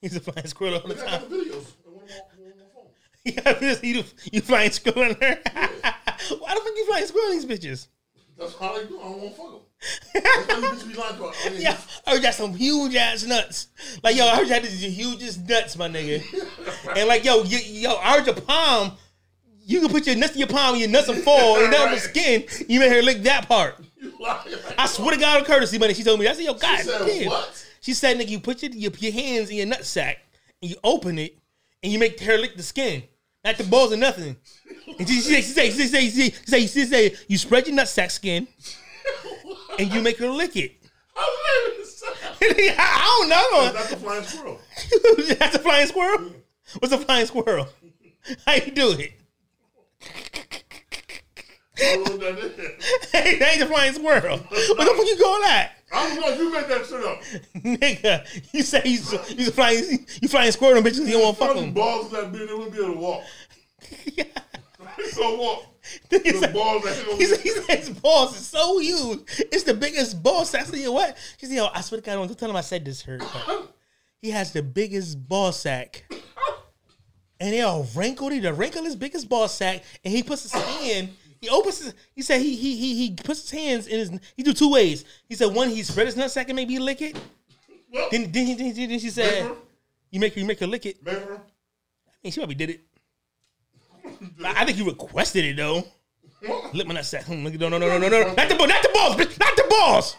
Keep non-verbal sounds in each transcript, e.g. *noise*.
He's a flying squirrel all the *laughs* I got time. the videos on my, on my phone. Yeah, you, you flying squirrel in there. *laughs* Why the fuck you flying squirrel in these bitches? That's how they do. I don't want to fuck them. *laughs* That's why you bitch be lying to I mean, Yeah, I heard you got some huge ass nuts. Like yo, I heard you had the hugest nuts, my nigga. And like yo, you, yo, I heard your palm. You can put your nuts in your palm, and your nuts will fall, and down the skin. You made her lick that part. you lie. I swear to God, on courtesy, money. She told me. I said, yo, God said damn. what? She said, nigga, you put your, your your hands in your nut sack and you open it and you make her lick the skin, not the balls or nothing. And she, she, she say, she say, she say, she say, she say, you spread your nut sack skin *laughs* and you make her lick it. I even say? *laughs* I don't know. That's the flying squirrel. *laughs* That's a flying squirrel. What's a flying squirrel? How you do it? I don't know what that is. Hey, *laughs* that ain't a flying squirrel. What the fuck you going that? I don't know you made that shit up. Nigga, you say you you flying you flying squirrel bitches. You don't want to fuck Fucking them. balls that bitch, they wouldn't be able to walk. *laughs* They gonna walk. *laughs* He The balls that hang over he your said, he said his balls is so huge. It's the biggest ball sack. I said, yo, what? She said, yo, I swear to God, don't tell him I said this hurt. *coughs* He has the biggest ball sack. *coughs* And they all wrinkled. He the wrinkled his biggest ball sack. And he puts his hand, he opens his, he said he he he he puts his hands in his, he do two ways. He said one, he spread his nut sack and maybe he lick it. Well, Then, then, he, then, then she said, Remember? you make, you make her lick it. Remember? I mean, she probably did it. I think you requested it though. Lick my nutsack. Hmm, no, no, no, no, no, no, not the ball, not the balls, bitch, not the balls.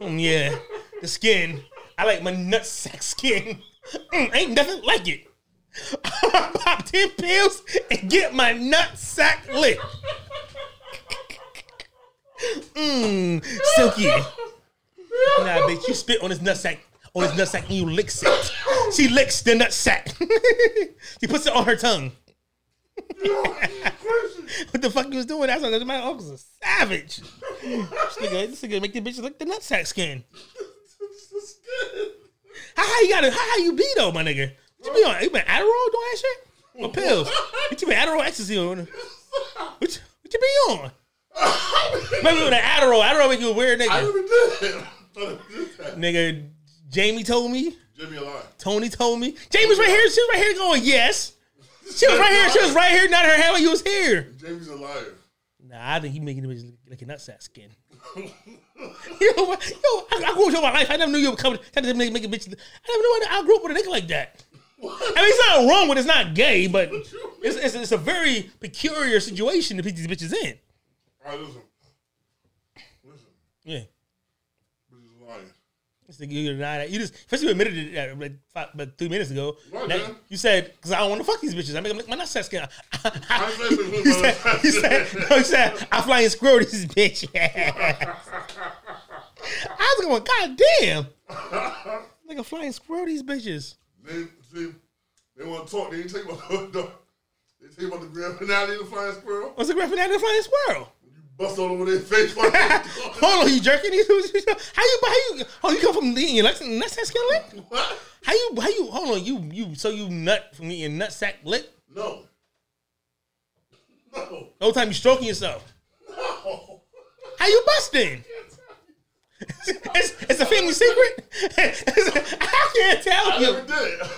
Hmm, yeah, the skin. I like my nutsack skin. Mm, ain't nothing like it. *laughs* Pop ten pills and get my nutsack licked. Mmm, silky. Nah, bitch, you spit on his nutsack, on his nutsack, and you licks it. She licks the nutsack. *laughs* she puts it on her tongue. *laughs* what the fuck you was doing? That's what my uncle's a savage. This nigga, this nigga make the bitch lick the nutsack skin. How high you got to How high you be though, my nigga? What you be on? You been Adderall doing that shit? *laughs* Or pills? What you been Adderall ecstasy on? What you, what you be on? Maybe with an Adderall. Adderall make you a weird I nigga. never did it. I never did that. Nigga, Jamie told me. Jimmy alive. Tony told me. Jamie was right here. She was right here going, yes. She was right here. She was right here, not her when you was here. Jamie's a liar. Nah, I think he making the bitch like a nutsack skin. *laughs* yo, what- yo, I, I grew up with my life. I never knew you were coming trying to make, make a bitch. I never knew I, I grew up with a nigga like that. I mean, it's not wrong, but it's not gay. But it's, it's, it's a very peculiar situation to put these bitches in. All right, listen. Listen. Yeah. Bitch is lying. It's the, you deny that. You just first you admitted it uh, like, five, like three minutes ago. Right, Now, man. you said because I don't want to fuck these bitches. I make them lick my nutsack skin. *laughs* I said this you said, you said, no, you said I fly and squirrel this bitch. I was going, God damn. *laughs* Nigga flying squirrel these bitches. They they want to talk. They ain't tell you about *laughs* the. They tell you about the grand finale of the flying squirrel. What's the grand finale of the flying squirrel? You bust all over their face. *laughs* Hold on, you jerking *laughs* these? How you? How you? Oh, you come from the your nuts nutsack skin lick? what? How you? How you? Hold on, you you. So you nut from eating nutsack lick? No. No. The whole time you stroking yourself. No. How you busting? It's, it's a family secret. *laughs* I can't tell I you. never did. *laughs*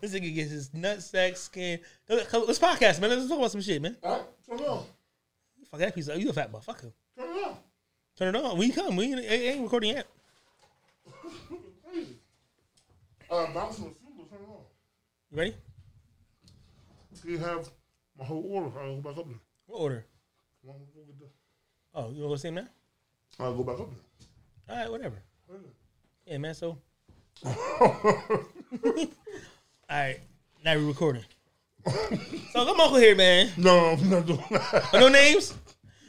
This nigga gets his nutsack skin. Let's podcast, man. Let's talk about some shit, man. All right, turn it on. Fuck that piece. Of, you a fat motherfucker. Turn it on. Turn it on. We come. We ain't, ain't recording yet. Crazy. Uh, bounce on the food. Turn it on. You ready? You have my whole order. I'll go back up there. What order? Come on, go get the- Oh, you want to go see him now? I'll go back up there. All right, whatever. Yeah, man. So, *laughs* all right. Now we're recording. so come uncle here, man. no, I'm not doing that. Oh, no names.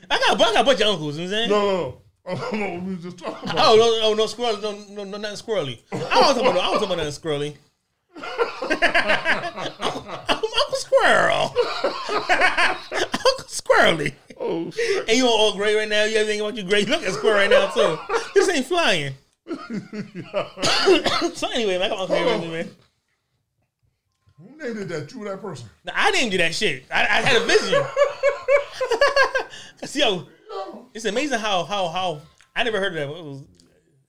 I got, I got a bunch of uncles. You know what I'm saying? No, no, no. I don't know what we just talking about. Oh no, no, no squirrel, no, no, no, nothing squirrely. I don't talk about, I don't talk about nothing squirrely. *laughs* *laughs* Uncle Squirrel, Uncle Squirrely, Oh, shit. and you on all gray right now. You everything about you gray. You look at square right now too. This ain't flying. *laughs* so anyway, man, I got here with me, man. Who named it that? You that person? Now, I didn't do that shit. I, I had a vision. *laughs* Cause yo, it's amazing how how how I never heard of that. It was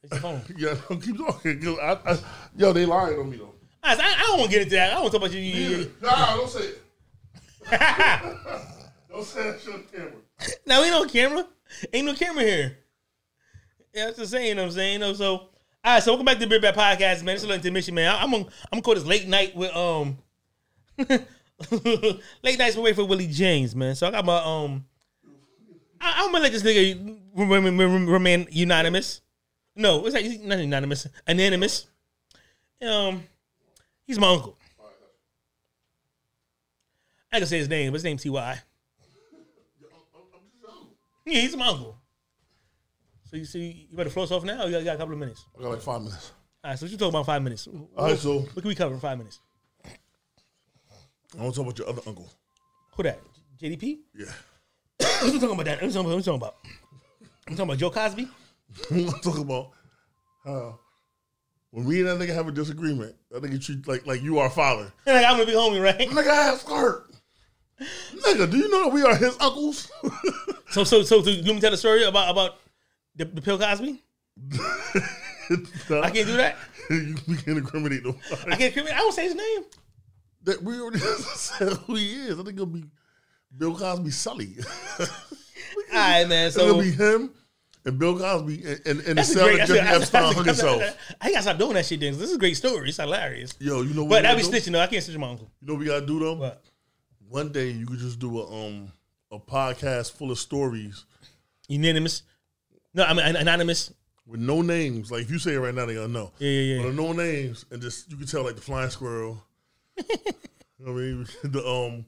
It's your *laughs* phone. Yeah, keep talking. I, I, yo, they lying on me though. I, I, I don't want to get into that. I don't want to talk about you. you, you. Nah, don't say it. Don't shit on camera. *laughs* Now we ain't no camera. Ain't no camera here. Yeah, that's the saying. You know what I'm saying. You know, so all right. So welcome back to the Big Bad Podcast, man. It's a intermission, man. I- I'm gonna I'm gonna call this late night with um *laughs* late nights away for Willie James, man. So I got my um. I, I'm gonna let this nigga remain, remain, unanimous. No, what's that? Not unanimous, anonymous. Um, he's my uncle. I can say his name, but his name's Ty. Yeah, he's my uncle. So you see, you better flow off now. Or you got, you got a couple of minutes. I got like five minutes. All right, so what you talk about five minutes? All right, so What can we cover in five minutes? I want to talk about your other uncle. Who that? JDP? Yeah. *coughs* What you talking about that? What you talking about? What you talking about? You talking about Joe Cosby? I want to talk about how when me and that nigga have a disagreement, that nigga treat like like you are father. *laughs* Like I'm gonna be homie, right? Nigga, I have skirt. *laughs* Nigga, do you know that we are his uncles? *laughs* So, so, so, so let me tell the story about about the, the Bill Cosby. *laughs* I can't do that. *laughs* we can't incriminate nobody. I can't. incriminate. I don't say his name. That we already *laughs* said who he is. I think it'll be Bill Cosby Sully. All right, man. So It'll be him and Bill Cosby and, and, and the cell great. that Jeffrey Epstein hung himself. I gotta stop doing that shit. Then this is a great story. It's hilarious. Yo, you know what? But that be do? snitching though. I can't snitch my uncle. You know what we gotta do though? But One day you could just do a um a podcast full of stories unanimous. No, I mean anonymous. with no names. Like if you say it right now, they gonna know. Yeah, yeah, yeah. But no names, and just you can tell like the flying squirrel. you know what I mean? *laughs* The um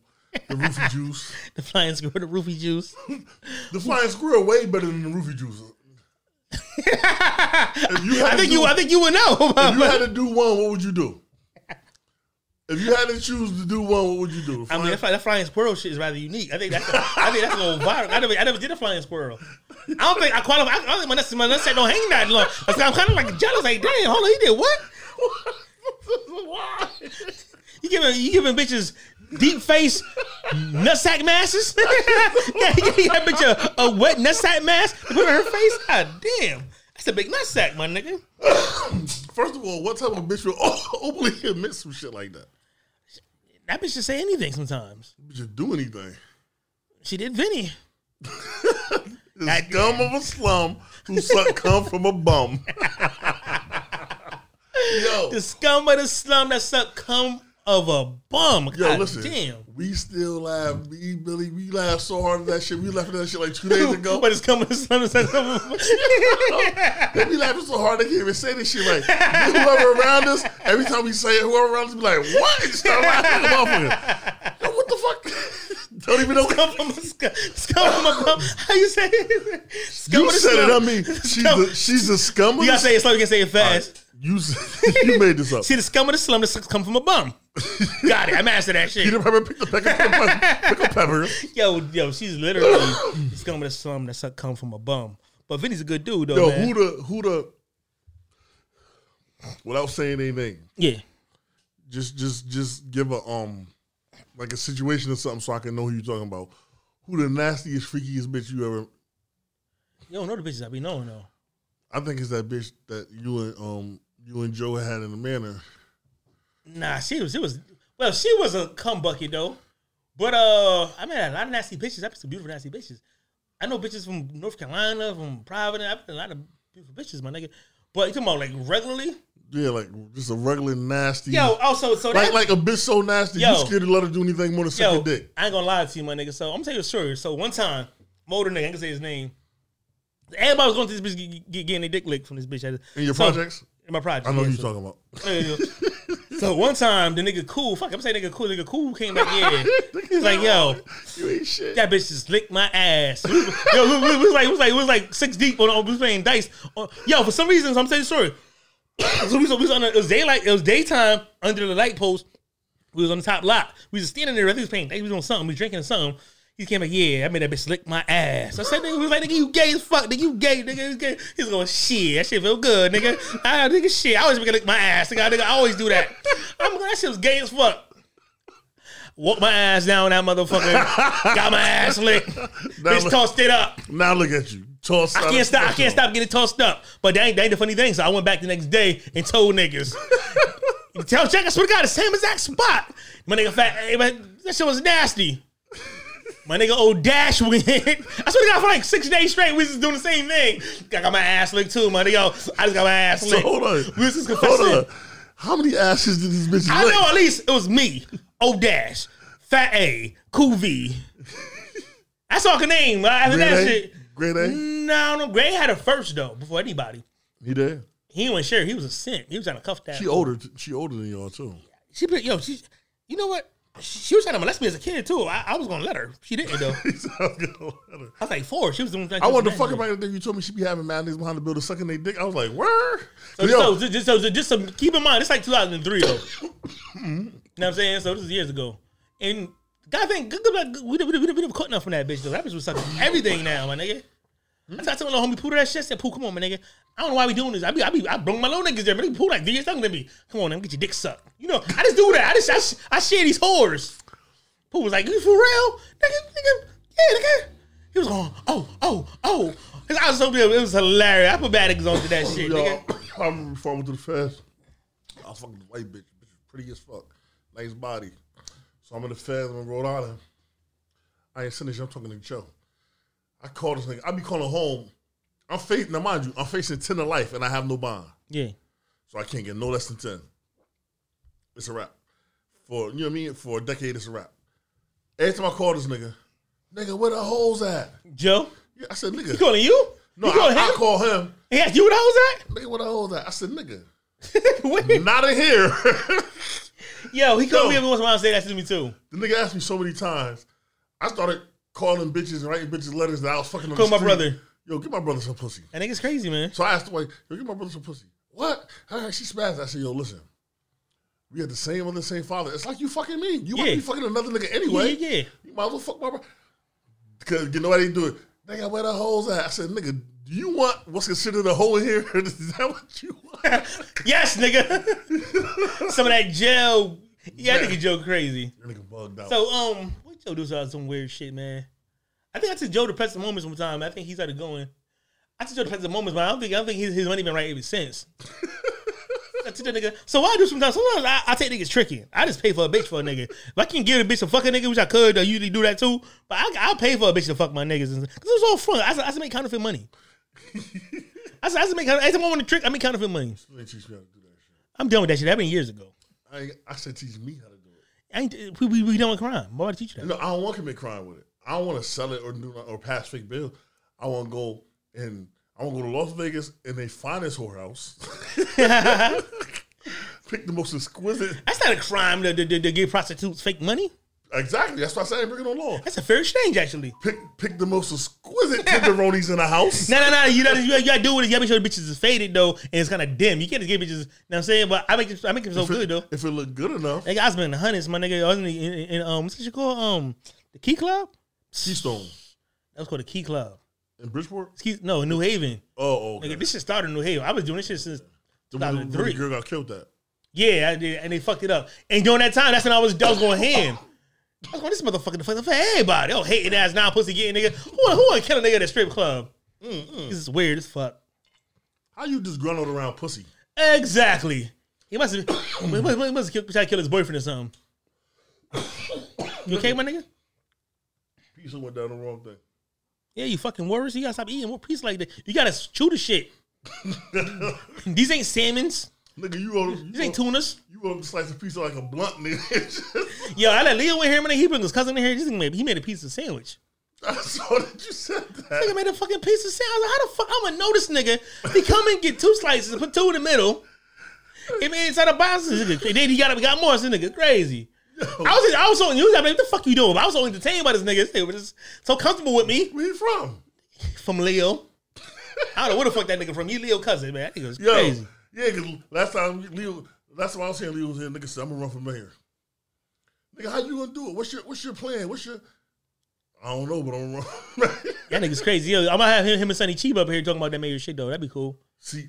the roofie *laughs* juice. The flying squirrel, the roofie juice. *laughs* The flying squirrel way better than the roofie juice. if you had I think do, you. I think you would know. if you had to do one, what would you do? If you had to choose to do one, what would you do? I mean, that, fly- that flying squirrel shit is rather unique. I think that's. A, I think that's going viral. I never, I never did a flying squirrel. I don't think I qualify. I don't think my my nuts don't hang that long. I'm kind of like jealous. Like, damn, hold on, he did what? Why? *laughs* You giving, you giving bitches deep face nutsack masses? *laughs* yeah, you giving that bitch a, a wet nutsack mask to put her face. God damn, that's a big nutsack, my nigga. First of all, what type of bitch would *laughs* openly admit some shit like that? That bitch just say anything sometimes. Just do anything. She did Vinny. *laughs* That scum of a slum who suck come from a bum. *laughs* Yo, The scum of the slum that suck cum of a bum. yo, God listen. damn. We still laugh. Me, Billy, we laugh so hard at that shit. We laughed at that shit like two days *laughs* ago. but it's coming to slum that suck cum of a they be laughing so hard they can't even say this shit right. whoever around us, every time we say it, whoever around us be like, what? And start laughing at the motherfucker. Yo, what the fuck? *laughs* Don't even know. Scum from a scum, scum from a bum. *laughs* How you say it? Scum You said it, slum. I mean, she's Scum. the, she's the scum of You gotta say it slow. You can say it fast. You, you made this up. See the scum of the slum that sucks come from a bum. *laughs* Got it. I mastered that shit. Peter Pepper picked the pickle, pickle, peppers. *laughs* Yo, yo, she's literally the scum of the slum that come from a bum. But Vinny's a good dude though, Yo, man. who the who the without saying anything, yeah. just just just give a um like a situation or something so I can know who you're talking about. Who the nastiest, freakiest bitch you ever? You don't know the bitches I be knowing though. I think it's that bitch that you and um you and Joe had in the manor. Nah, she was. It was. Well, she was a cum bucket though. But uh, I met a lot of nasty bitches. I met some beautiful nasty bitches. I know bitches from North Carolina, from Providence. I met a lot of beautiful bitches, my nigga. But you talking about like regularly? Yeah, like just a regular nasty. Yo, also so like that, like a bitch so nasty Yo. you scared to let her do anything more than suck yo, your dick. I ain't gonna lie to you, my nigga. So I'm gonna tell you a story. So one time, motor nigga, I can say his name. Everybody was going to this bitch get, get, getting their dick licked from this bitch. In your So- projects, In my projects. I know yeah, who you so- talking about. *laughs* So *laughs* one time the nigga cool, fuck, I'm saying nigga cool, nigga cool came back in. *laughs* He's like, yo, You ain't shit. that bitch just licked my ass. yo, we, we, we was like, we was like, we was like six deep on, on we was playing dice. On- yo, for some reason, I'm the story. *coughs* so we was, we was on the, it was daylight, it was daytime under the light post. We was on the top lot. We was standing there. I think he was playing. We was doing something. We was drinking something. He came like, yeah, I made that bitch lick my ass. I said, nigga, he was like, nigga, you gay as fuck, nigga, you gay, nigga, you gay. He's going, shit, that shit feel good, nigga. I *laughs* ah, nigga, shit, I always make lick my ass, nigga, nigga, I always do that. I'm going, that shit was gay as fuck. Walk my ass down that motherfucker. *laughs* got my ass licked. Bitch look- tossed it up. Now look at you. tossed. I can't stop. I can't stop getting tossed up. But that ain't, that ain't the funny thing. So I went back the next day and told niggas. *laughs* Tell Jack, I swear to God, the same exact spot. My nigga, fat, hey, man, that shit was nasty. My nigga old Dash went. *laughs* I swear to God, for like six days straight, we was just doing the same thing. I got my ass licked too, my nigga. I just got my ass So licked. hold on. We was just Hold on. How many ashes did this bitch I lick? know at least it was me, O Dash, Fat A, Cool V. *laughs* That's all I can name. After Grade that A? shit. Grade A? No, no. Gray had a first though, before anybody. He did. He wasn't sure. He was a simp. He was trying to cuff that. She older. She older than y'all too. She, yo, she. You know what? She was trying to molest me as a kid too. I, I was gonna let her. She didn't though. *laughs* I was like four. She was doing. I wanted to fuck her back in the day. You told me she be having mad niggas behind the building sucking their dick. I was like, where? So, so, so, just, so, just some, keep in mind, it's like 2003 though. *laughs* you know what I'm saying? So this is years ago. And God thank good, good, good, we, we, we, we never caught enough from that bitch though. That bitch was sucking everything now, my nigga. Hmm? I tried to tell my homie Pooh that shit. Said, Pooh, come on, my nigga. I don't know why we doing this. I be, I be, I bring my little niggas there. But Pooh like, years younger than me. Come on, me get your dick sucked. You know, I just do that. I just, I, sh- I share these whores. Pooh was like, you for real? Nigga, nigga, yeah, nigga. He was going, oh, oh, oh. I was so it was hilarious. I put bad niggas onto that oh, shit, Yo, nigga. *coughs* I remember before I to the fest. I was fucking the white bitch. Bitch was pretty as fuck. Nice body. So I'm in the fest. I'm in Rhode Island. I ain't shit. I'm talking to Joe. I called this nigga. I be calling home. I'm facing, now mind you, I'm facing 10 to life and I have no bond. Yeah. So I can't get no less than 10. It's a wrap. For, you know what I mean? For a decade, it's a wrap. Every time I call this nigga, nigga, where the hoes at? Joe, Yeah, I said, nigga. he calling you? no, calling I, I him? call him. He asked you what I Nigga, where the hoes at? I said, nigga, *laughs* at? Not in here. Yo, he called Yo. me every once in a while and say that to me too. the nigga asked me so many times. I started calling bitches and writing bitches letters that I was fucking on Call my street. brother. Yo, give my brother some pussy. That nigga's crazy, man. So I asked the wife, yo, give my brother some pussy. What? Hey, she spazzed. I said, yo, listen. We had the same mother, same father. It's like you fucking me. You might Yeah. be fucking another nigga anyway. Yeah, yeah. You might as well fuck my brother. Because you know why they do it? Nigga, where the hoes at? I said, nigga, do you want what's considered a hole in here? *laughs* Is that what you want? *laughs* Yes, nigga. *laughs* Some of that gel. Yeah, that nigga Joe crazy. That nigga bugged out. So, um, what Joe do about some weird shit, man? I think I took Joe to Preston Moments one time. I think he started going. I took Joe to Preston Moments, but I don't think I don't think his, his money been right ever since. *laughs* I took that nigga. So what I do sometimes, sometimes I, I take niggas tricky. I just pay for a bitch for a nigga. If I can give a bitch a fuck a nigga, which I could, I usually do that too. But I, I'll pay for a bitch to fuck my niggas. Because it was all fun. I, I, I make counterfeit money. *laughs* I, said, I, I make every time I want to trick, I make counterfeit money. You ain't teach me how to do that shit. I'm done with that shit. That been years ago. I, I said teach me how to do it. I ain't, we, we, we done with crime. Why teach you that? No, I don't want to commit crime with it. I don't want to sell it or do or pass fake bills. I want to go and I want to go to Las Vegas and they find this whorehouse. *laughs* *laughs* Pick the most exquisite. That's not a crime to, to, to, to give prostitutes fake money. Exactly. That's why I said bring it on law. That's a fair exchange, actually. Pick pick the most exquisite tenderonis in the house. *laughs* No, no, no. You gotta, you gotta, do it. You gotta make sure the bitches is faded though, and it's kind of dim. You can't just give bitches. You know what I'm saying? But I make it, I make it so it, good though. if it look good enough, Nigga, I was in the hundreds, my nigga. I was in, the, in, in um, what's it called? Um, the Key Club. Keystone That was called the Key Club. in Bridgeport. Excuse, no, in New Haven. Oh, okay. Nigga, this shit started in New Haven. I was doing this shit since the one where the girl got killed. That Yeah, I did, and they fucked it up. And during that time, that's when I was, I was going ham. I was going, this motherfucker the fuck for everybody. Oh, hating ass non pussy getting nigga. Who who want to kill a nigga at a strip club? Mm, This is weird as fuck. how you disgruntled around pussy? Exactly. He must have. *coughs* he must, he must have tried to kill his boyfriend or something. You okay, my nigga? Pizza went down the wrong thing. Yeah, you fucking worse. You gotta stop eating more piece like that. You gotta chew the shit. *laughs* These ain't salmons. Nigga, you want These you ain't want, tunas. you want to slice a pizza like a blunt, nigga. *laughs* Yo, I let Leo in here, man. He bring his cousin in here. Nigga made, he made a pizza sandwich. I saw that you said Nigga that. made a fucking pizza sandwich. I was like, how the fuck I'm gonna know this nigga? He come and get two slices and put two in the middle. He made inside a box. Nigga- And then he got up, got more. This nigga crazy. I was I was so you. I mean, what the fuck you doing? But I was so entertained by this nigga. Nigga was just so comfortable with me Where you from? from Leo. I don't know where the fuck that nigga from. He Leo cousin, man. That nigga was Yo, crazy. Yeah, because last time Leo, last time I was here, Leo was here. Nigga said, "I'm gonna run for mayor." Nigga, how you gonna do it? What's your What's your plan? What's your I don't know, but I'm run. *laughs* That nigga's crazy. Yo, I'm gonna have him, him and Sonny Chiba up here talking about that mayor shit though. That'd be cool. See,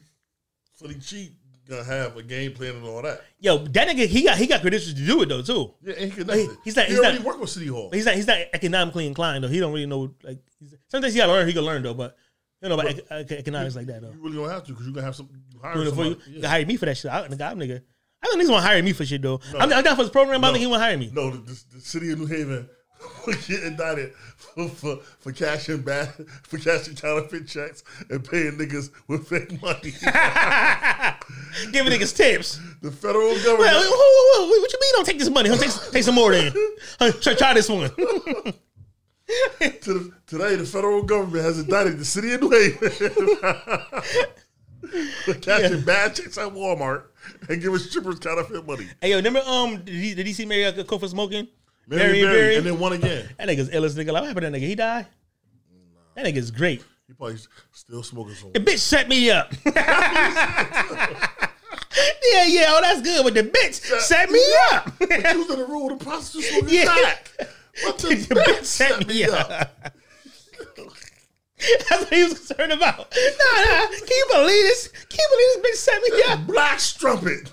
so the cheat gonna have a game plan and all that. Yo, that nigga, he got he got credentials to do it though too. Yeah, and he connected. He- he's not- He he's already not- worked with City Hall. He's not he's not economically inclined though. He don't really know like he's, sometimes he gotta learn. He can learn though, but You know about ec- economics like that though. You really don't have to because you gonna have some. You hire Doing it for you, you Yeah. hire me for that shit. I, nigga, I'm nigga. I don't think he's gonna hire me for shit though. I'm, I'm down for this program. but I No. think he want to hire me. No, the, the, the city of New Haven *laughs* will get indicted for, for, for cashing bad *laughs* for cashing counterfeit checks and paying niggas with fake money. *laughs* Giving niggas tips. the federal Well, government. who- who- who- what you mean? Don't take this money. Huh? Take, take some more then. Try, try this one. to the, today, the federal government has indicted the city of New Haven for cashing bad checks at Walmart and giving strippers counterfeit money. hey yo, remember um did he, did he see Mary go for smoking? Mary Marion Berry, Barry? and then one again. *laughs* That nigga's illest nigga. Like, what happened to that nigga? He died. That nigga's great. He probably still smoking some. The bitch set me up. *laughs* yeah, yeah, oh that's good. But the bitch set me up. But you was in the room with a prostitute smoking *laughs* Yeah. crack. What the, the bitch set me up. *laughs* That's what he was concerned about. Nah, nah. Can you believe this? Can you believe this bitch set me up? Black strumpet.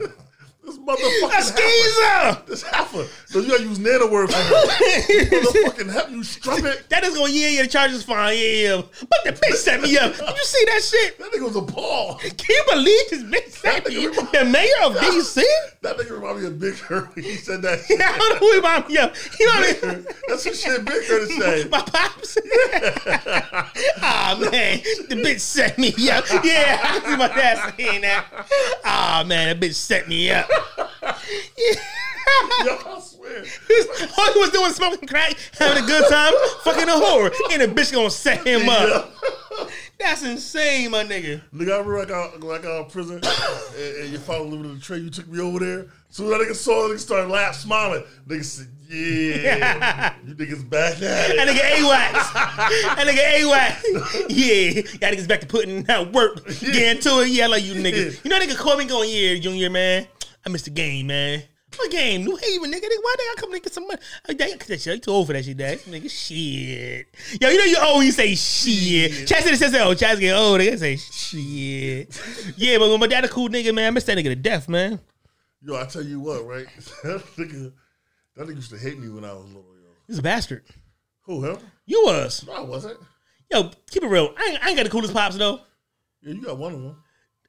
*laughs* this motherfucking A skeezer. This heifer. So you gotta use nano words for her. *laughs* Motherfucking heifer, you strumpet. That is going, to, yeah, yeah, the charges fine, yeah, yeah. But the bitch set me up. Did you see that shit? That nigga was a ball. Can you believe this bitch set me up? The mayor of DC? That nigga remind me of Big Hurt when *laughs* he said that shit. I don't know who remind me of. You know what I mean? That's some shit Big Hurt is saying. My pops. *laughs* Ah man, the bitch set me up. Yeah, I see my dad saying that. Ah man, that bitch set me up. Yo, I swear. All he was doing was smoking crack, having a good time, fucking a whore, and the bitch gonna set him up. That's insane, my nigga. Nigga, I remember I got, when I got out of prison *coughs* and, and your father living in the tray. You took me over there. So that nigga saw it, nigga started laughing, smiling. Nigga said, yeah, *laughs* you niggas back at That it. nigga AWAX. That nigga AWAX. Yeah. Y'all niggas back to putting that work. *laughs* Getting to it. Yeah, I like you niggas. You know nigga call me going, yeah, Junior, man. I missed the game, man. What game? New Haven, nigga. Why they gotta come and get some money? I dang, cause you too old for that shit, dad. Nigga, shit. Yo, you know you always say shit. Chaz said, says, oh, Chaz getting old. They say shit. Yeah, but when my dad a cool nigga, man, I miss that nigga to death, man. Yo, I tell you what, right? *laughs* that nigga, that nigga used to hate me when I was little, yo. He's a bastard. Who, him? You was. No, I wasn't. Yo, keep it real. I ain't, I ain't got the coolest pops, though. Yeah, you got one of them.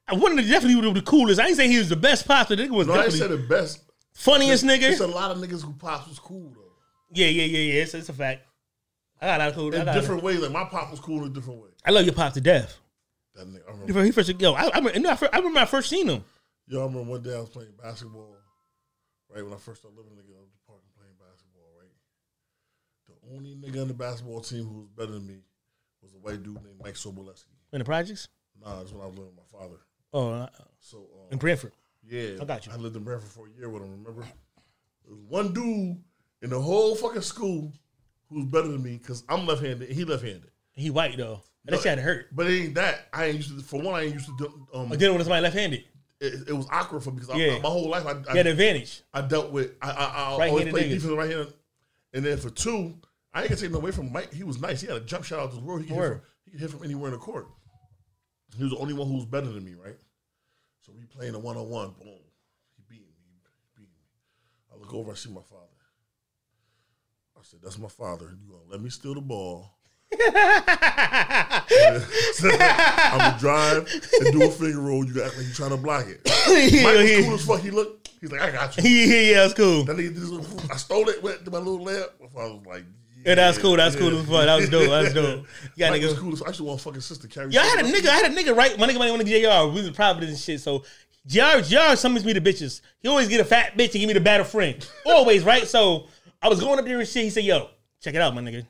I wanted to definitely be the coolest. I ain't say he was the best pops, but nigga was No, I ain't said the best. funniest nigga. There's a lot of niggas who pops was cool though. Yeah, yeah, yeah, yeah. It's, it's a fact. I got a lot of cool. In different ways. Like my pop was cool in a different way. I love your pop to death. That nigga, I remember. He first, yo, I, I, remember, I, first, I remember I first seen him. Yo, I remember one day I was playing basketball. Right when I first started living in the park and playing basketball. Right, the only nigga on the basketball team who was better than me was a white dude named Mike Sobolewski. In the projects? Nah, that's when I was living with my father. Oh, uh, So um, in Branford. Yeah, I got you. I lived in Branford for a year with him. Remember, there was one dude in the whole fucking school who's better than me because I'm left-handed. and He left-handed. He white though. That shit had to hurt. But it ain't that. I ain't used to. For one, I ain't used to. Do, um, But then when somebody left handed, it, it was awkward for me because Yeah. I, my whole life I, I, had advantage. I dealt with. I, I, I always played defense right hand. And then for two, I ain't gonna take no away from Mike. He was nice. He had a jump shot out of the world. He could, hit from, he could hit from anywhere in the court. He was the only one who was better than me, right? So we playing a one on one. Boom. He beat me. He beat me. I look over. I see my father. I said, "That's my father. You gonna let me steal the ball?" *laughs* I'm gonna drive and do a finger roll. You act like you trying to block it. yeah, *laughs* Mike was yeah, cool as fuck. He looked. He's like, I got you. *laughs* yeah, yeah, that's cool. That nigga did this little, I stole it, went to my little lamp. My father was like, Yeah, that's cool. That's yeah. cool as fuck. That was dope. That was dope. You got Mike was nigga. cool I actually want fucking sister carry. Yo, I had a nigga. I had a nigga right. My nigga, my nigga, JR. We was Providence and shit. So JR, JR summons me to bitches. He always get a fat bitch and give me the better friend. Always, right? So I was going up there and shit. He said, "Yo, check it out, my nigga."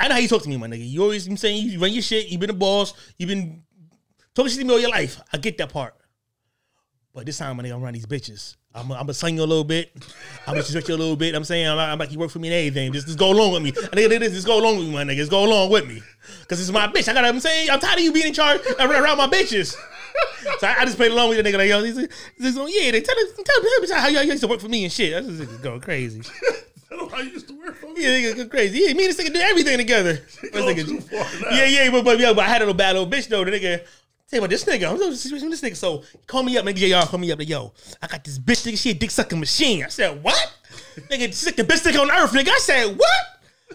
I know how you talk to me, my nigga. You always been saying you run your shit. You been a boss. You been talking shit to me all your life. I get that part. But this time, my nigga, I'm around these bitches. I'm gonna I'm sling you a little bit. I'm gonna stretch you a little bit. I'm saying I'm, I'm like you work for me and everything. Just, just go along with me. I nigga, this just go along with me, my nigga. Just go along with me. Cause it's my bitch. I got. I'm saying I'm tired of you being in charge around, around my bitches. So I, I just played along with the nigga like yo. He's, he's like, yeah, they tell him tell him how y'all used to work for me and shit. That's just going crazy. I don't know how you used to work for me. Yeah, nigga, go crazy. Yeah, me and this nigga do everything together. Nigga- too far now. yeah, yeah, but, but yeah, but I had a little bad little bitch though. The nigga, tell you about this nigga. I'm with this nigga. So call me up, nigga. Y'all call me up. Like, yo, I got this bitch nigga. She a dick sucking machine. I said, what? nigga, sick the best nigga on earth, nigga. I said, what?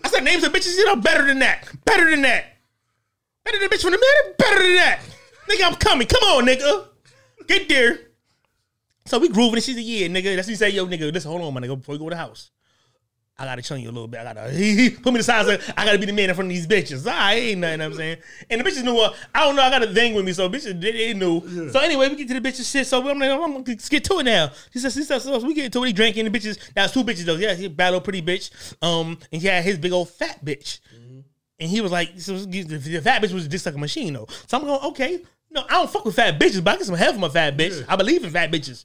I said names of bitches, you know, better than that. Better than that. Better than bitch from the minute, better than that. Nigga, I'm coming. Come on, nigga. Get there. So we grooving and she's a yeah, nigga. That's he said, yo, nigga, listen, hold on, my nigga, before we go to the house. I gotta chill you a little bit. I gotta *laughs* put me to the side. Like, I gotta be the man in front of these bitches. I ain't nothing. I'm saying, and the bitches knew. Uh, I don't know. I got a thing with me, so bitches they, they knew. Yeah. So anyway, we get to the bitches shit. So I'm like, I'm gonna get to it now. She says, she says, so we get to it. He drinking the bitches. Now it's two bitches though. Yeah, he battle pretty bitch. Um, and he had his big old fat bitch. And he was like, so the the fat bitch was just like a machine though. So I'm going, okay. No, I don't fuck with fat bitches, but I get some head from a fat bitch. Yeah. I believe in fat bitches.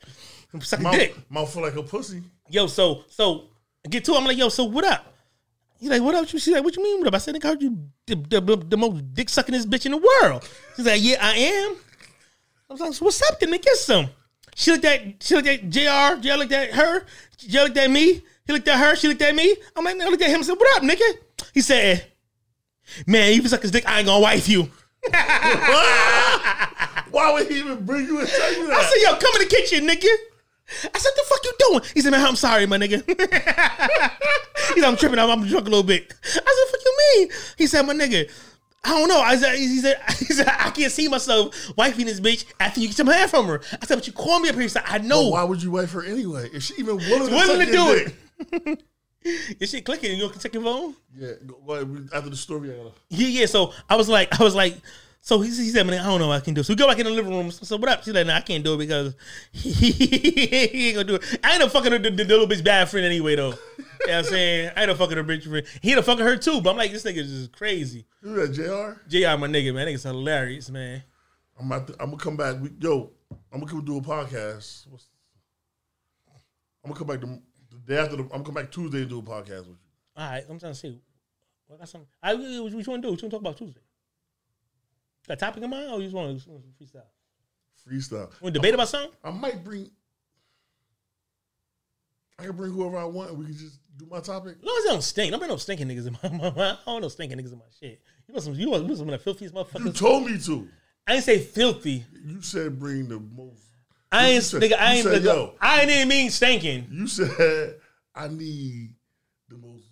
I'm sucking Mouth, dick mouth feel like a pussy. yo, so so I get to it. I'm like, yo, so what up? He's like, what up? She's like, what you mean what up? I said, I heard you the, the, the, the most dick sucking this bitch in the world. She's like, yeah, I am. I was like, so what's up? Then get some. She looked at she looked at Jr. Jr. looked at her. Jr. looked at me. He looked at her. She looked at me. I'm like, I looked at him. and said, what up, nigga? He said, man, you suck his dick. I ain't gonna wife you. *laughs* Why would he even bring you and tell you that? I said, yo, come in the kitchen, nigga. I said, the fuck you doing? He said, man, I'm sorry, my nigga. *laughs* he said, I'm tripping. I'm, I'm drunk a little bit. I said, fuck you mean? He said, my nigga, I don't know. I said, he said, *laughs* he said, I can't see myself wifing this bitch after you get some hair from her. I said, but you call me up here. He said, I know. Why would you wife her anyway? If she even willing to, willing to do it. *laughs* Your shit clicking. You gonna check your phone? Yeah, go, go ahead. After the story, I gotta. Yeah, yeah. So I was like, I was like, so he, he said, man, I don't know what I can do. So we go back in the living room. So, so what up? She's like, no, I can't do it because *laughs* he, he ain't gonna do it. I ain't a fucking the, the little bitch bad friend anyway, though. you know what I'm saying? I ain't a fucking her bitch friend. He ain't no fucking her too, but I'm like, this nigga is just crazy. Who that, Jr. JR, my nigga, man. That nigga's hilarious, man. I'm about to, I'm gonna come back. We, yo, I'm gonna come do a podcast. What's, I'm gonna come back the, the day after. The, I'm gonna come back Tuesday and do a podcast with you. All right, I'm trying to see. What got some? I, what you want to do? What you want to talk about Tuesday? Got a topic in mind or you just want to freestyle? Freestyle. Want to debate about something? I might bring. I can bring whoever I want, and we can just do my topic. As long as they don't stink. Don't bring no stinking niggas in my, *laughs* my, my I don't want no stinking niggas in my shit. You want some? You want, some of the filthiest You told me to. I ain't say filthy. You said bring the most. I ain't said- nigga. I ain't said, yo. I didn't mean stinking. You said I need the most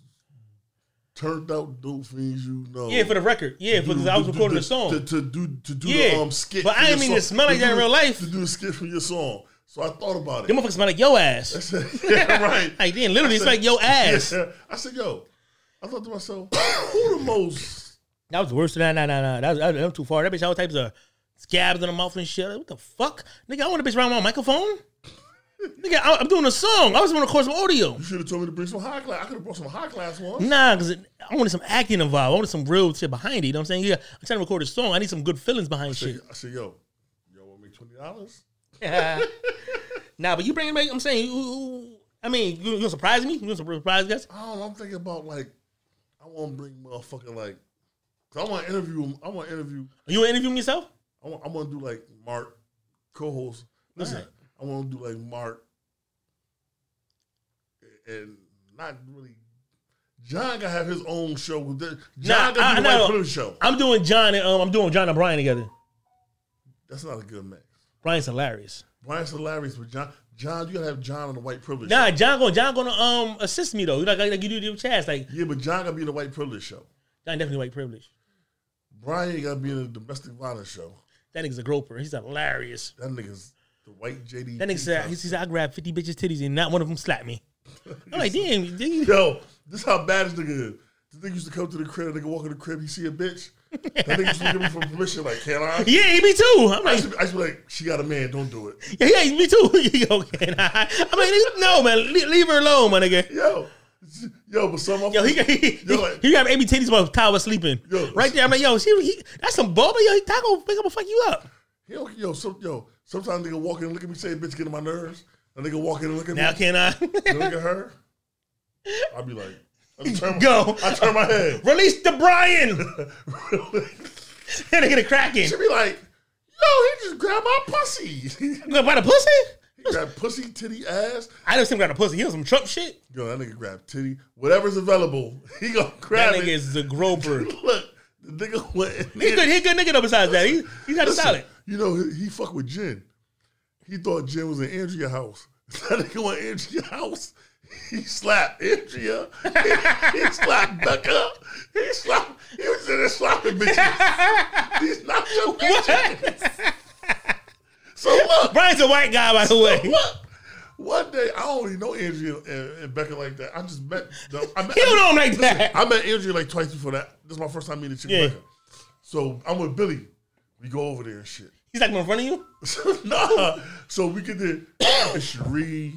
turned out dope things you know. Yeah, for the record. Yeah, because I was To- to- recording to- a song. to, to do to do Yeah, the um skit. but I ain't mean to song. smell like that in real life. To do a skit for your song, so I thought about it. Them motherfuckers smell like yo ass. Said, *laughs* yeah, right. Like then literally it's like yo ass. Yeah. I said, yo, I thought to myself, who the most? That was worse than that. Nah, nah, nah. That was, that was too far. That bitch all types of scabs in the mouth and shit. Like, what the fuck? Nigga, I want a bitch around my microphone. Nigga, I, I'm doing a song. I was want to record some audio. You should have told me to bring some high class. I could have brought some high class ones. Nah, because I wanted some acting involved. I wanted some real shit behind it. You know what I'm saying? Yeah, I'm trying to record a song. I need some good feelings behind I shit. I said, yo, yo, want me twenty dollars? *laughs* nah, but you bring me. I'm saying, you, I mean, you, you gonna surprise me? You gonna surprise guys? I don't know. I'm thinking about like, I want to bring motherfucking like, cause I want to interview. 'em- I want to interview. You want to interview yourself? I want. I want to do like Mark, co-host. Listen. I want to do like Mark, and not really. John gotta have his own show. with the- Nah, John gotta I- do the I white privilege show. I'm doing John and um, I'm doing John and Brian together. That's not a good mix. Brian's hilarious. Brian's hilarious, but John, John, you gotta have John on the white privilege. Nah, show. John gonna John gonna um assist me though. You like like, you do your chats. Like yeah, but John gotta be in the white privilege show. John definitely white privilege. Brian gotta be in the domestic violence show. That nigga's a groper. He's hilarious. That nigga's the white JD. That nigga said he said I grabbed 50 bitches titties and not one of them slapped me. I'm like, *laughs* damn, you- you- Yo, this is how bad this nigga is. This nigga used to come to the crib, nigga walk in the crib, he see a bitch. That nigga used to give me for permission, like, can I? yeah, me too. I'm I like, used, to, I used to be like, she got a man, don't do it. yeah, yeah, me too. *laughs* Yo, can I? I'm like, no, man, leave, leave her alone, my nigga. Yo, yo, but some of Yo, he he, he, Yo, like- he got AB titties while Ty was sleeping. Yo. right there. I'm like, yo, she, he, that's some but yo, he Ty gonna, he gonna fuck you up. yo, yo, so, yo, sometimes nigga walk in and look at me, say, bitch, get on my nerves. And nigga walk in and look at Now me, Now can I look at her. I'll be like, I turn my, Go. I turn my head. *laughs* release the Brian? *laughs* and they get a cracking. She'd be like, yo, he just grabbed my pussy. he By the pussy? He grabbed pussy, titty, ass. I never seen him grab a pussy. He was some Trump shit. Yo, that nigga grab titty. Whatever's available, he gonna That nigga it. is the groper. *laughs* Look, the nigga went He good. He a good nigga though. Besides that, he he's got a Listen, solid. You know, he, he fuck with Jen. He thought Jen was in Andrea house. *laughs* That nigga went Andrea house. He slapped Andrea. He, he slapped Becca. He slapped. He was in there slapping bitches. He's not your *laughs* bitches. So look, Brian's a white guy, by the way. look. One day, I don't even know Andrea and, and Becca like that. I just met. I met *laughs* He don't know like that. I met Andrea like twice before that. This is my first time meeting Chick Yeah. Becca. So I'm with Billy. We go over there and shit. He's like in front of you. *laughs* nah. So we get there. *coughs* It's Cherie.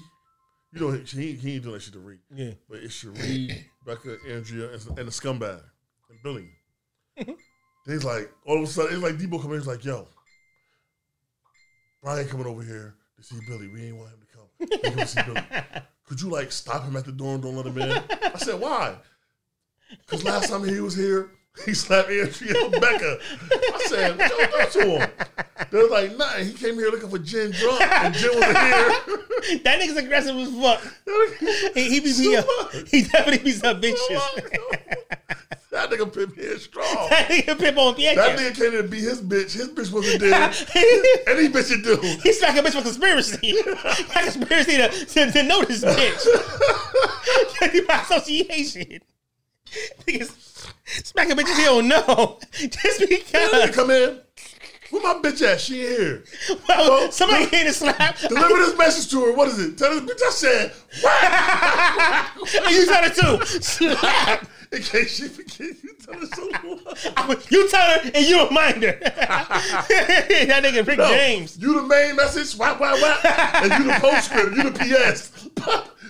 You know, he, he ain't doing that shit to Ree. Yeah. But it's Cherie, *coughs* Becca, Andrea, and, and the scumbag, and Billy. Mm-hmm. He's like, all of a sudden, it's like Debo coming in. He's like, yo, Brian coming over here to see Billy. We ain't want him to come. Come see Billy. *laughs* Could you like stop him at the door and don't let him in? I said, why? Because last time he was here, *laughs* he slapped Andrea *laughs* and Becca. I said, what y'all do to him? They was like, nothing. He came here looking for Jen drunk, and Jen wasn't here. *laughs* That nigga's aggressive as fuck. He, he be beat up. Uh, he definitely be up bitches. that nigga pimp here strong. that nigga pimp on the That nigga came in to be his bitch. His bitch wasn't there. Any bitch would do. He's like a bitch for conspiracy. like conspiracy to, to, to know this bitch. By association. Niggas smacking bitches he don't know. *laughs* Just because. come in. Where my bitch at? She ain't here. Well, somebody came to slap. Deliver this message to her. What is it? Tell this bitch I said, what? And *laughs* you tell her too. Slap. *laughs* In case she forget, you tell her so You tell her and you remind her. that nigga Rick No, James. You the main message, whap, whap, whap. And you the postscript, you the PS.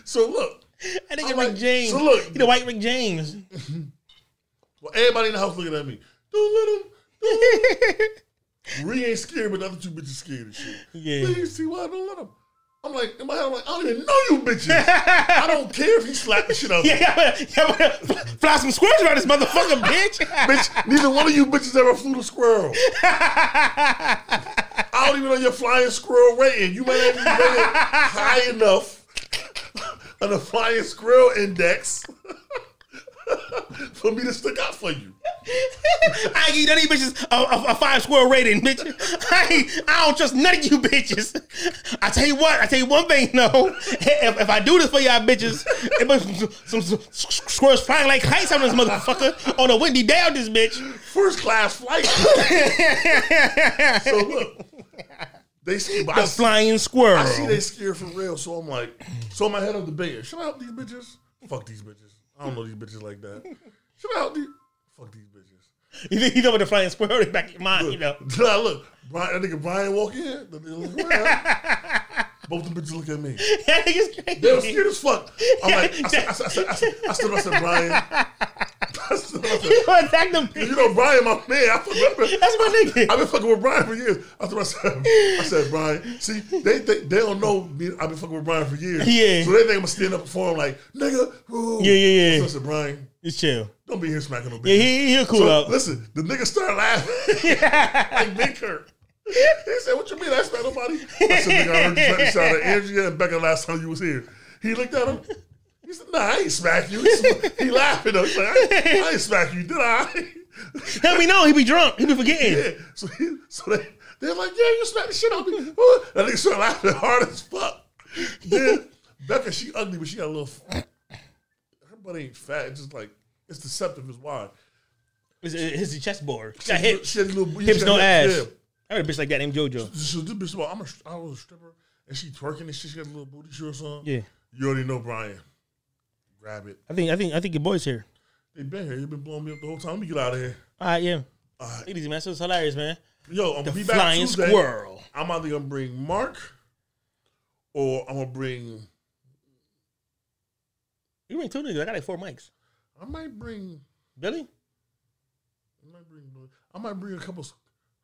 so look, That nigga I'm Rick like, James. so look- You the white Rick James. Well, everybody in the house looking at me. Don't let him. Don't let him. Ree ain't scared, but the other two bitches scared and shit. Yeah. Please see why I don't let him. I'm like, in my head, I'm like, I don't even know you bitches. I don't *laughs* care if he slapped the shit out of me. yeah, yeah, yeah, yeah, fly some squirrels around this motherfucker, *laughs* bitch. Bitch, neither one of you bitches ever flew the squirrel. *laughs* I don't even know your flying squirrel rating. You might not even rate it high enough on the flying squirrel index *laughs* for me to stick out for you. *laughs* I ain't give none of you bitches a, a, a five square rating, bitch. *laughs* I, ain't, I don't trust none of you bitches. I tell you what, I tell you one thing, no. If, if I do this for y'all bitches, it must some, some, squirrels flying like kites on this motherfucker on a windy day on this bitch. First class flight. so look, they see, but I, The flying squirrel. I see they scared for real. So I'm like, so in my head I'm debating. Should I help these bitches? Fuck these bitches. I don't know these bitches like that. *laughs* Should I help these? Fuck these bitches. You think you know what the flying squirrel back in your mind, you know? *laughs* Look? Brian, that nigga Brian walk in. The nigga look. *laughs* Both them bitches look at me. That nigga's crazy. They were scared as fuck. I'm like, I said, I said, I said, I said, I up, I said, Brian. You gonna attack them you know, Brian, my man. I *laughs* That's my nigga. I've been fucking with Brian for years. I thought I said, I said, Brian. See, they they, they don't know me. I've been fucking with Brian for years. Yeah. So they think I'm gonna stand up for him like, nigga. Woo. Yeah, yeah, yeah. So I said, Brian, It's chill. don't be here smacking no bitches. Yeah, he, he'll cool So, out. listen, the nigga started laughing *laughs* like Big Kurt. He said, "What you mean I smacked nobody?" I said, "Nigga, I heard you smack the *laughs* shot at Andrea and Becca last time you was here." He looked at him. He said, "Nah, I ain't smack you." He, laughing though. He's like, I, ain't- I ain't smack you, did I?" *laughs* Let me know. He be drunk. He be forgetting. yeah. So he, so they they're like, "Yeah, you smacked the shit out of me." Ooh. That nigga started laughing hard as fuck. Then Becca, she ugly, but she got a little. Her butt ain't fat. It's just like it's deceptive. Is why. It's, it's the chessboard. She got hips. She had a little, Hips, she no got- ass. Yeah. I heard a bitch like that named JoJo. So this bitch about, I'm a, I was a stripper, and she twerking and shit. She got a little booty shorts on. Yeah. You already know Brian. I think I think I think your boy's here. They've been here. You been blowing me up the whole time. Let me get out of here. All right, yeah. All right. It is, man. So it's hilarious, man. Yo, I'm The gonna be back Tuesday. squirrel. I'm either gonna bring Mark, or I'm gonna bring. You bring two niggas. I got like four mics. I might bring. Billy? I might bring. Billy. I might bring a couple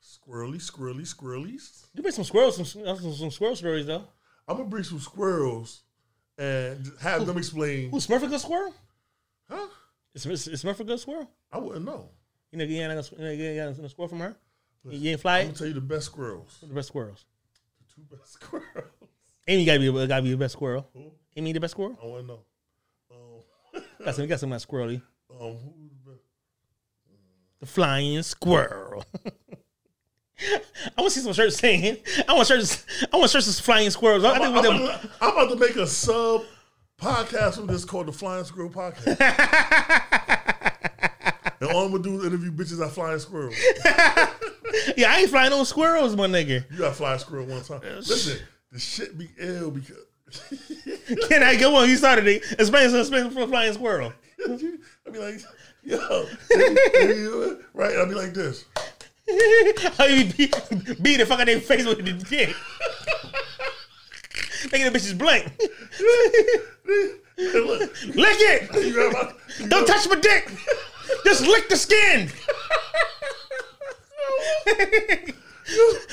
squirrely, squirrely, squirrelies. You bring some squirrels, some some, some squirrel stories though. I'm gonna bring some squirrels and have them explain. Who's Smurf a good squirrel? Huh? Is, is, is Smurf a good squirrel? I wouldn't know. You know, you ain't got a, you ain't got a squirrel from her. You ain't fly I'm gonna tell you the best squirrels. The best squirrels. The two best *laughs* squirrels. Amy gotta be gotta be the best squirrel. Who? Amy the best squirrel. I to know. Um, *laughs* Got some, got some of that squirrely. um, who's the best? The flying squirrel. *laughs* *laughs* I want to see some shirts saying. I want shirts. I want shirts as flying squirrels. I I'm, think I'm about to- I'm about to make a sub podcast with this called the Flying Squirrel Podcast. *laughs* and all I'm gonna do is interview bitches that flying squirrel. *laughs* Yeah, I ain't flying no squirrels, my nigga. You got fly squirrel one time. Listen, the shit be ill because Can I go on? You started it. Explain explain for flying squirrel. I'd be like, yo, right? I'll be like this. How you beat, beat the fuck out their face with the dick. Making the bitches blank. Look, Lick it. you grab my, you Don't touch my dick. Just lick the skin.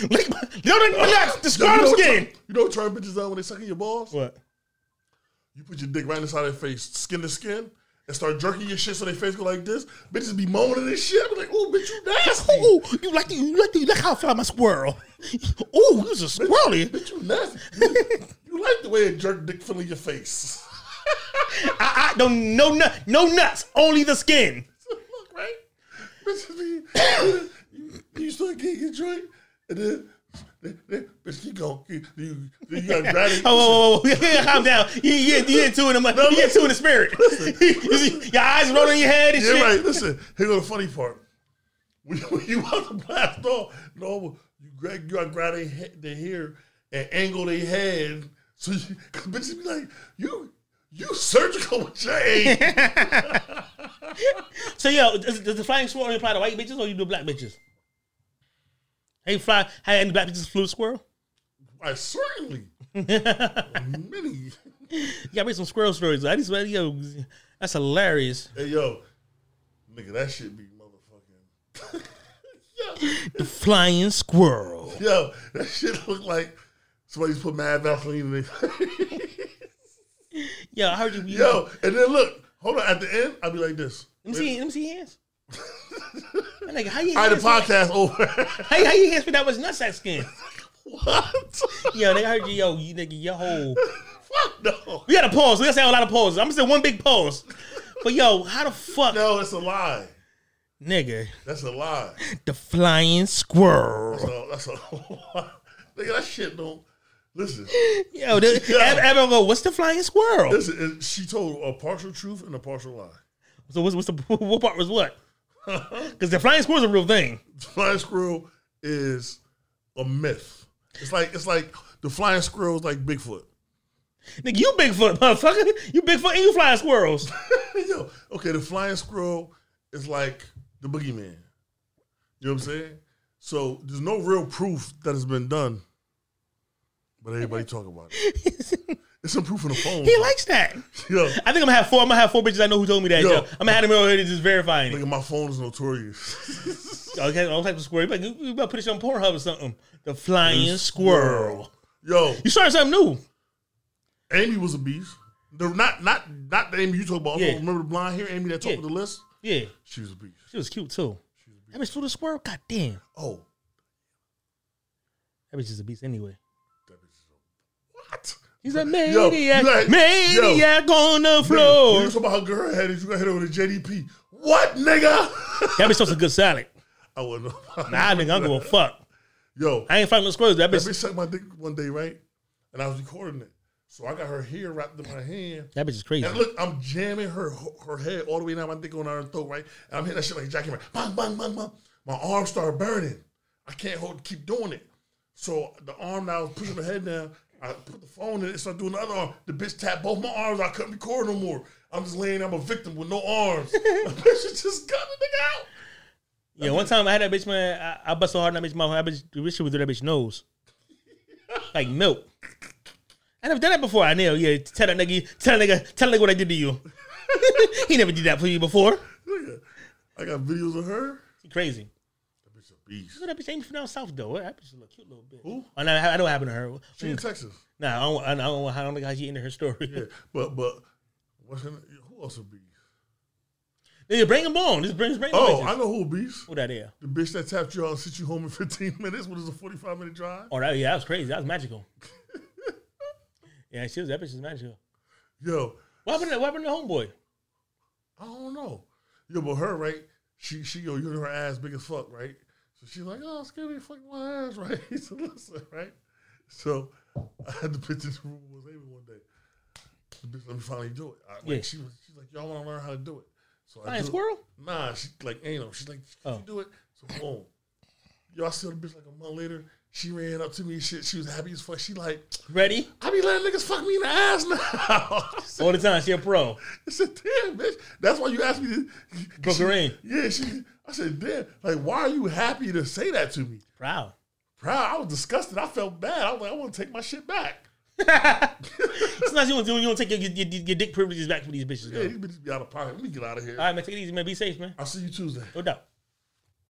lick my, don't lick my nuts. The scrotum skin. You know what turn bitches on when they sucking your balls? What? You put your dick right inside their face, skin to skin, and start jerking your shit so their face go like this. Bitches be moaning and shit. I'm like, oh, bitch, you nasty. Ooh, you like the, you like the, look how I fly my squirrel. *laughs* Ooh, you was a squirrely. Bitch, you nasty. You, you like the way a jerk dick feel in your face. *laughs* I, I don't no nut, no nuts, only the skin. *laughs* Look, right? Bitches be, *coughs* you, you start getting your joint, and then, bitch, keep going. You, you, you got *laughs* gravity. Oh, whoa, whoa, whoa. *laughs* calm down. You, you, you into it in the you into in the spirit. *laughs* your eyes rolling in your head and Yeah, shit. right. Listen, here go the funny part. When, when you want to blast off, no, you grab, you gotta grab their, he- their hair and angle their head. So, you, cause bitches be like, you, you surgical with your aim. So yo, does, does the flying squirrel only apply to white bitches or you do black bitches? Hey, fly. Hey, any black bitches flew squirrel? I certainly. *laughs* Many. You got me some squirrel stories. I just yo, that's hilarious. Hey, yo, nigga, that shit be motherfucking. *laughs* yo, The flying squirrel. yo, that shit look like somebody's put mad Vaseline in their Yo, I heard you. you Yo, and then look, hold on, at the end, I'll be like this. let me see. Let me see hands. My nigga, how you All right, the podcast over. *laughs* How, how you hands fit that much nutsack skin? what? Yo, they heard you. Yo, you nigga, your whole. Fuck no. We got a pause. We gotta say a lot of pauses. I'm gonna say one big pause. But yo, how the fuck, No, it's a lie. nigga, That's a lie. the flying squirrel? So that's a nigga. That shit don't. Listen, Yo, the, Yo. ev- everyone go, what's the flying squirrel? listen. She told a partial truth and a partial lie. So what's, what's the *laughs* what part was what? *laughs* Because the flying squirrel's a real thing. Flying squirrel is a myth. It's like it's like the flying squirrel is like Bigfoot. Nigga, you Bigfoot, motherfucker. You Bigfoot and you flying squirrels. *laughs* Yo, okay, the flying squirrel is like the boogeyman. You know what I'm saying? So there's no real proof that has been done, but everybody talk about it. *laughs* It's some proof in the phone. he likes that. *laughs* Yo, I think I'm gonna have four. I'm gonna have four bitches I know who told me that. Yo. Yo, I'm gonna have them over here just verifying it. nigga, my phone is notorious. *laughs* Okay, all types of squirrel. You better, you better put this on Pornhub or something. The flying squirrel. Yo, You started something new. Amy was a beast. The, not not not the Amy you talk about. Yeah. Remember the blonde hair Amy that talked Yeah. with the list? Yeah, She was a beast. she was cute too. That bitch flew the squirrel. God damn, Oh, that bitch is a beast anyway. He's a Yo, maniac, you like- maniac on the floor. You talking about her head is. You got hit with a JDP. What, nigga? *laughs* That bitch toast a good salad. I wouldn't know. Nah, nigga, I don't give a fuck. Yo, I ain't fighting no squirrels. That that bitch, bitch sucked my dick one day, right? And I was recording it. So I got her hair wrapped in my hand. that bitch is crazy. And look, I'm jamming her her head all the way down my dick on her throat, right? And I'm hitting that shit like Jackie, right? Bang, bang, bang, bang. My arm started burning. I can't hold, keep doing it. So the arm now was pushing her head down. I put the phone in it, started doing the other arm. The bitch tapped both my arms. I couldn't record no more. I'm just laying. I'm a victim with no arms. *laughs* the bitch just got the nigga out. Yeah, one time I had that bitch, man. I, I bust so hard in that bitch mouth. That bitch, the bitch was through that bitch nose. Like milk. I never done that before. I know. Yeah, tell that nigga, tell that nigga, tell that nigga what I did to you. *laughs* he never did that for you before. I got videos of her. Crazy. Bitch a beast. Look at that bitch ain't from down south though. That bitch look cute little bit. Who? Oh, I know, I know what happened to her. She in Texas. Nah, I don't, I don't, I don't think how she into her story. Yeah, but but what's her, who else a beast? Nigga, bring him on. Just bring, bring Oh. I know who a beast. Who that is? The bitch that tapped you out and sent you home in 15 *laughs* minutes. What is a 45 minute drive? Oh, that, yeah, that was crazy. That was magical. *laughs* yeah, she was, that bitch is magical. Yo, What happened to, what happened to homeboy? I don't know. Yo, but her, right? She, she, yo, you know her ass big as fuck, right? So she's like, oh, skinny, fuck my ass, *laughs* right? He said, listen, right? So I had to pitch this room was Amy one day. the bitch let me finally do it. I, like, Yeah. She was, she's like, y'all want to learn how to do it. So I Flying do it. squirrel? Nah, she like, ain't no. She's like, can Oh. you do it? So boom. Y'all see the bitch like a month later. She ran up to me. Shit, she was happy as fuck. She like, Ready? I be letting niggas fuck me in the ass now. Said, *laughs* All the time. She a pro. I said, damn, bitch. That's why you asked me. To, Broke her in. Yeah, she. I said, damn. Like, why are you happy to say that to me? Proud. Proud. I was disgusted. I felt bad. I was like, I want to take my shit back. *laughs* Sometimes you want to you want to take your, your, your, your dick privileges back from these bitches. Yeah, these bitches be out of pocket. Let me get out of here. All right, man. Take it easy, man. Be safe, man. I'll see you Tuesday. No doubt.